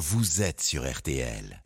vous êtes sur RTL.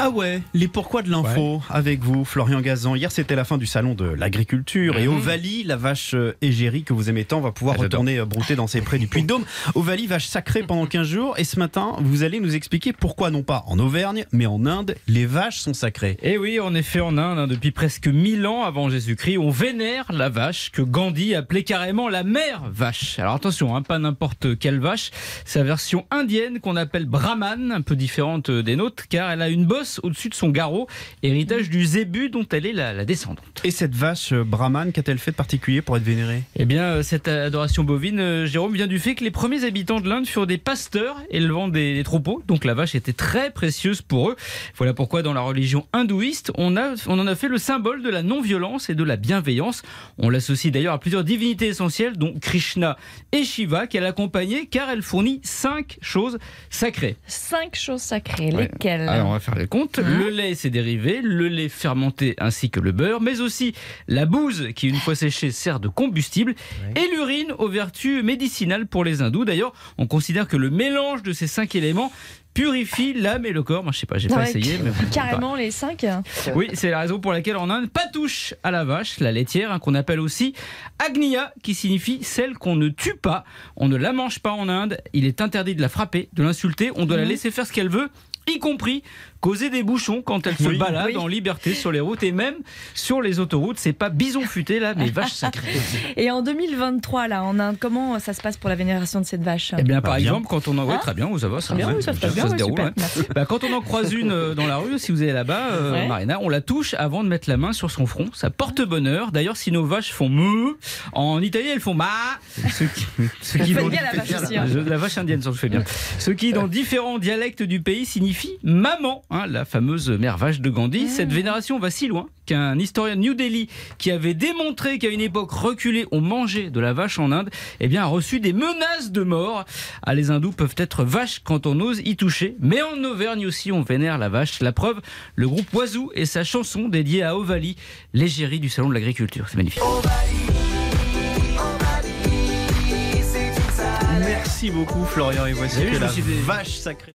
Ah ouais, les pourquoi de l'info avec vous, Florian Gazan. Hier, c'était la fin du salon de l'agriculture et Ovalie, la vache euh, égérie que vous aimez tant, va pouvoir Ah, retourner euh, brouter dans ses prés du Puy-de-Dôme. Ovalie, vache sacrée pendant 15 jours. Et ce matin, vous allez nous expliquer pourquoi, non pas en Auvergne, mais en Inde, les vaches sont sacrées. Et Eh oui, en effet, en Inde, hein, depuis presque 1000 ans avant Jésus-Christ, on vénère la vache que Gandhi appelait carrément la mère vache. Alors attention, hein, pas n'importe quelle vache, c'est la version indienne qu'on appelle Brahman, un peu différente des nôtres, car elle a une bosse au-dessus de son garrot, héritage du zébu dont elle est la, la descendante. Et cette vache euh, brahmane, qu'a-t-elle fait de particulier pour être vénérée? Eh bien, euh, cette adoration bovine, euh, Jérôme, vient du fait que les premiers habitants de l'Inde furent des pasteurs élevant des, des troupeaux, donc la vache était très précieuse pour eux. Voilà pourquoi dans la religion hindouiste, on, a, on en a fait le symbole de la non-violence et de la bienveillance. On l'associe d'ailleurs à plusieurs divinités essentielles, dont Krishna et Shiva, qu'elle accompagnait, car elle fournit cinq choses sacrées. Cinq choses sacrées, Ouais. lesquelles? Alors on va faire les comptes. Hein le lait et ses dérivés, le lait fermenté ainsi que le beurre, mais aussi la bouse qui une fois séchée sert de combustible et l'urine aux vertus médicinales pour les hindous. D'ailleurs, on considère que le mélange de ces cinq éléments purifie l'âme et le corps. Moi, je sais pas, j'ai pas Ouais, essayé. Mais Carrément les cinq oui, c'est la raison pour laquelle en Inde, pas touche à la vache, la laitière, hein, qu'on appelle aussi Agnia, qui signifie celle qu'on ne tue pas. On ne la mange pas en Inde. Il est interdit de la frapper, de l'insulter. On doit la laisser faire ce qu'elle veut, y compris causer des bouchons quand elle se Oui. balade Oui. en liberté sur les routes et même sur les autoroutes. C'est pas bison futé là, mais vache sacrée. Et en 2023, là, en Inde, comment ça se passe pour la vénération de cette vache? Eh bien, par Bah, bien. exemple, quand on en. Ouais, Hein très bien, ça va, ça, bien, oui, ça se déroule. merci. Bah, quand on en croise une euh, dans la rue, si vous allez là-bas, euh, Ouais. Marina, on la touche avant de mettre la main sur son front. Ça porte bonheur. D'ailleurs, si nos vaches font mou, en Italie, elles font ma. Ce qui, ce qui Faites dans- bien la vache aussi, hein. La vache indienne, ça je fais bien. Ce qui, dans différents dialectes du pays, signifie maman, hein, la fameuse mère vache de Gandhi. Mmh. Cette vénération va si loin qu'un historien de New Delhi, qui avait démontré qu'à une époque reculée, on mangeait de la vache en Inde, eh bien, a reçu des menaces de mort. Ah, les hindous peuvent être vaches quand on ose y toucher, mais en Auvergne aussi, on vénère la vache. La preuve, le groupe Oiseau et sa chanson dédiée à Ovalie, l'égérie du salon de l'agriculture. C'est magnifique. Merci beaucoup, Florian. Et voici que la vache sacrée.